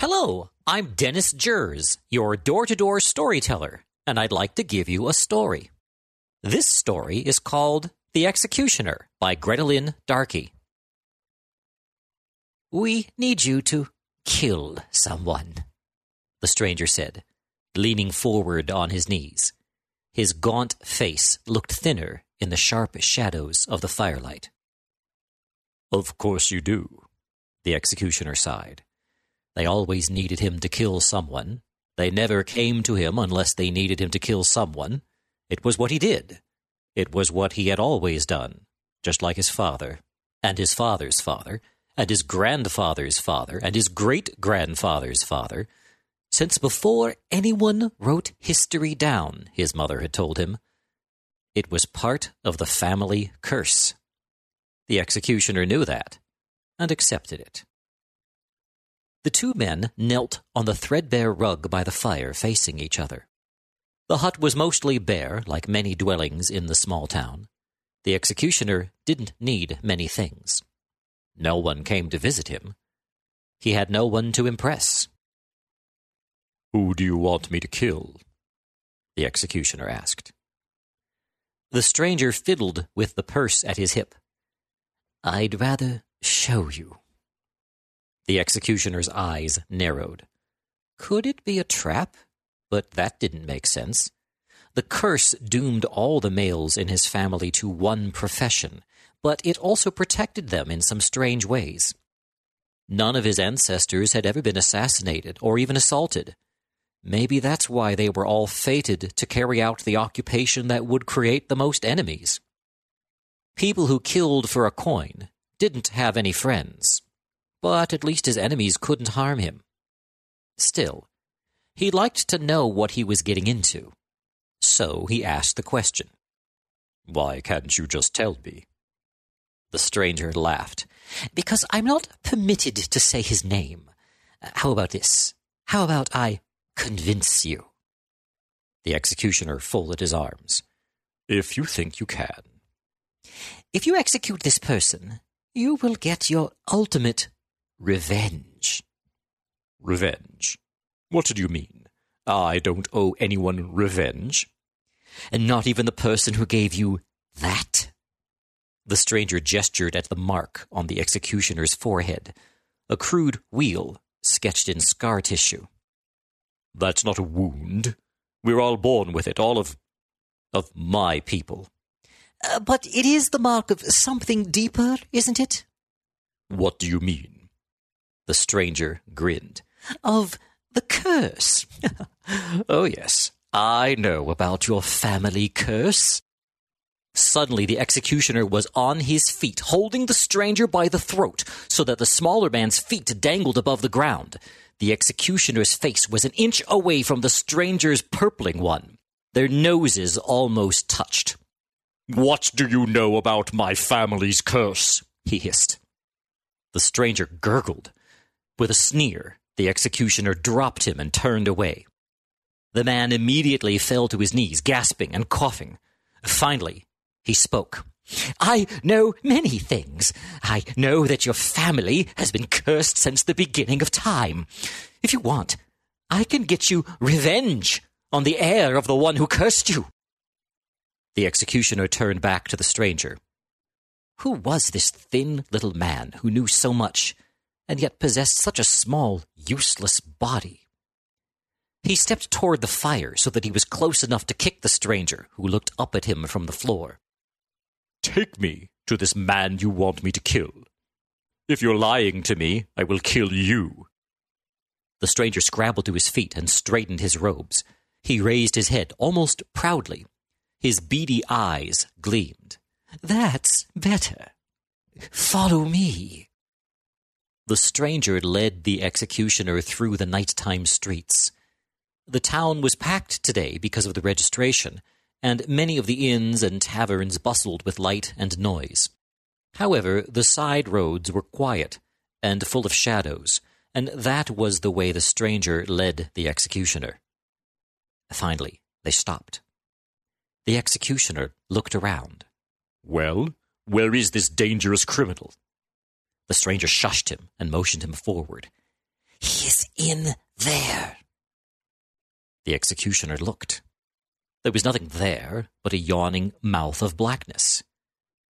Hello, I'm Dennis Jers, your door to door storyteller, and I'd like to give you a story. This story is called The Executioner by Gretelyn Darkey. We need you to kill someone, the stranger said, leaning forward on his knees. His gaunt face looked thinner in the sharp shadows of the firelight. Of course you do, the executioner sighed. They always needed him to kill someone. They never came to him unless they needed him to kill someone. It was what he did. It was what he had always done, just like his father, and his father's father, and his grandfather's father, and his great grandfather's father. Since before anyone wrote history down, his mother had told him. It was part of the family curse. The executioner knew that and accepted it. The two men knelt on the threadbare rug by the fire, facing each other. The hut was mostly bare, like many dwellings in the small town. The executioner didn't need many things. No one came to visit him. He had no one to impress. Who do you want me to kill? The executioner asked. The stranger fiddled with the purse at his hip. I'd rather show you. The executioner's eyes narrowed. Could it be a trap? But that didn't make sense. The curse doomed all the males in his family to one profession, but it also protected them in some strange ways. None of his ancestors had ever been assassinated or even assaulted. Maybe that's why they were all fated to carry out the occupation that would create the most enemies. People who killed for a coin didn't have any friends but at least his enemies couldn't harm him. Still, he liked to know what he was getting into. So he asked the question Why can't you just tell me? The stranger laughed. Because I'm not permitted to say his name. How about this? How about I convince you? The executioner folded his arms. If you think you can. If you execute this person, you will get your ultimate Revenge. Revenge? What do you mean? I don't owe anyone revenge. And not even the person who gave you that? The stranger gestured at the mark on the executioner's forehead, a crude wheal sketched in scar tissue. That's not a wound. We're all born with it, all of. of my people. Uh, but it is the mark of something deeper, isn't it? What do you mean? The stranger grinned. Of the curse. oh, yes, I know about your family curse. Suddenly, the executioner was on his feet, holding the stranger by the throat so that the smaller man's feet dangled above the ground. The executioner's face was an inch away from the stranger's purpling one. Their noses almost touched. What do you know about my family's curse? he hissed. The stranger gurgled. With a sneer, the executioner dropped him and turned away. The man immediately fell to his knees, gasping and coughing. Finally, he spoke. I know many things. I know that your family has been cursed since the beginning of time. If you want, I can get you revenge on the heir of the one who cursed you. The executioner turned back to the stranger. Who was this thin little man who knew so much and yet possessed such a small, useless body. He stepped toward the fire so that he was close enough to kick the stranger, who looked up at him from the floor. Take me to this man you want me to kill. If you're lying to me, I will kill you. The stranger scrambled to his feet and straightened his robes. He raised his head almost proudly. His beady eyes gleamed. That's better. Follow me. The stranger led the executioner through the nighttime streets. The town was packed today because of the registration, and many of the inns and taverns bustled with light and noise. However, the side roads were quiet and full of shadows, and that was the way the stranger led the executioner. Finally, they stopped. The executioner looked around. Well, where is this dangerous criminal? The stranger shushed him and motioned him forward. He is in there? The executioner looked. There was nothing there but a yawning mouth of blackness.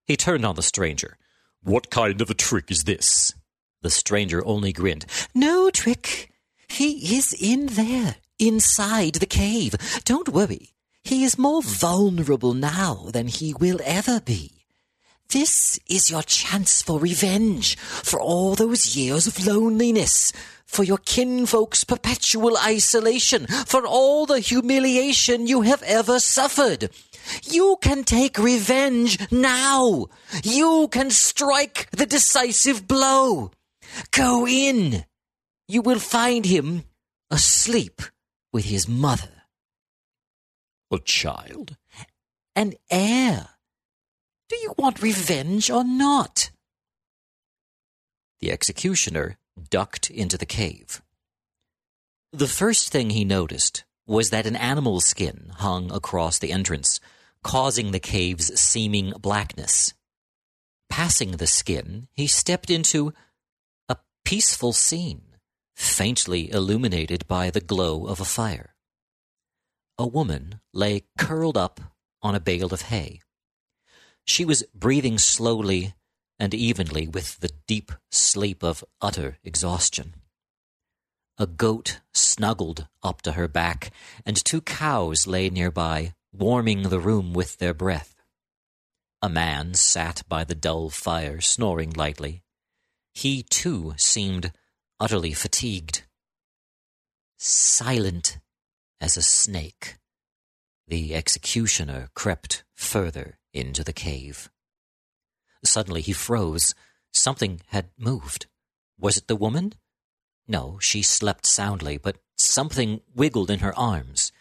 He turned on the stranger. What kind of a trick is this? The stranger only grinned. No trick. He is in there, inside the cave. Don't worry. He is more vulnerable now than he will ever be. This is your chance for revenge for all those years of loneliness, for your kinfolk's perpetual isolation, for all the humiliation you have ever suffered. You can take revenge now. You can strike the decisive blow. Go in. You will find him asleep with his mother. A child? An heir. Do you want revenge or not? The executioner ducked into the cave. The first thing he noticed was that an animal skin hung across the entrance, causing the cave's seeming blackness. Passing the skin, he stepped into a peaceful scene, faintly illuminated by the glow of a fire. A woman lay curled up on a bale of hay. She was breathing slowly and evenly with the deep sleep of utter exhaustion. A goat snuggled up to her back, and two cows lay nearby, warming the room with their breath. A man sat by the dull fire, snoring lightly. He, too, seemed utterly fatigued. Silent as a snake, the executioner crept further into the cave. Suddenly he froze. Something had moved. Was it the woman? No, she slept soundly, but something wiggled in her arms.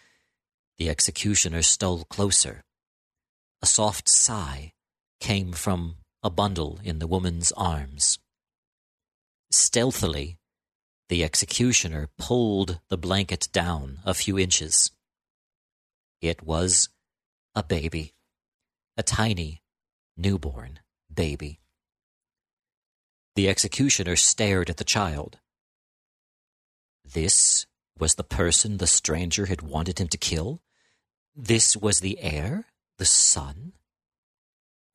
The executioner stole closer. A soft sigh came from a bundle in the woman's arms. Stealthily, the executioner pulled the blanket down a few inches. It was a baby, a tiny newborn baby. The executioner stared at the child. This was the person the stranger had wanted him to kill? This was the heir, the son?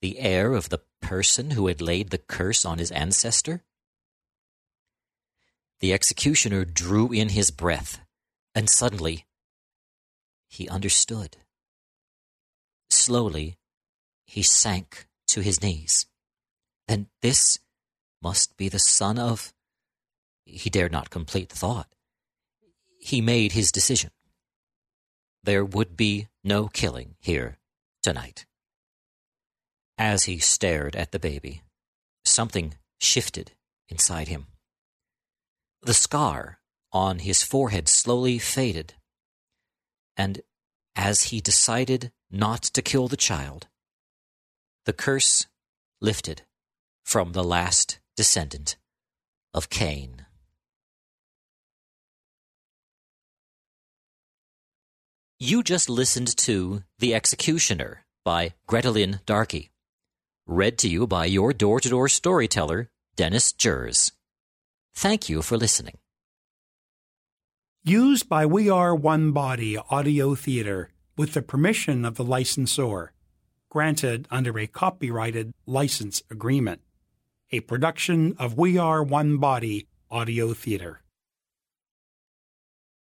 The heir of the person who had laid the curse on his ancestor? The executioner drew in his breath, and suddenly he understood. Slowly, he sank to his knees. Then this must be the son of. He dared not complete the thought. He made his decision. There would be no killing here tonight. As he stared at the baby, something shifted inside him. The scar on his forehead slowly faded, and as he decided not to kill the child, the curse lifted from the last descendant of Cain. You just listened to The Executioner by Gretelyn Darkey, read to you by your door to door storyteller, Dennis Jers. Thank you for listening. Used by We Are One Body Audio Theater with the permission of the licensor. Granted under a copyrighted license agreement. A production of We Are One Body Audio Theater.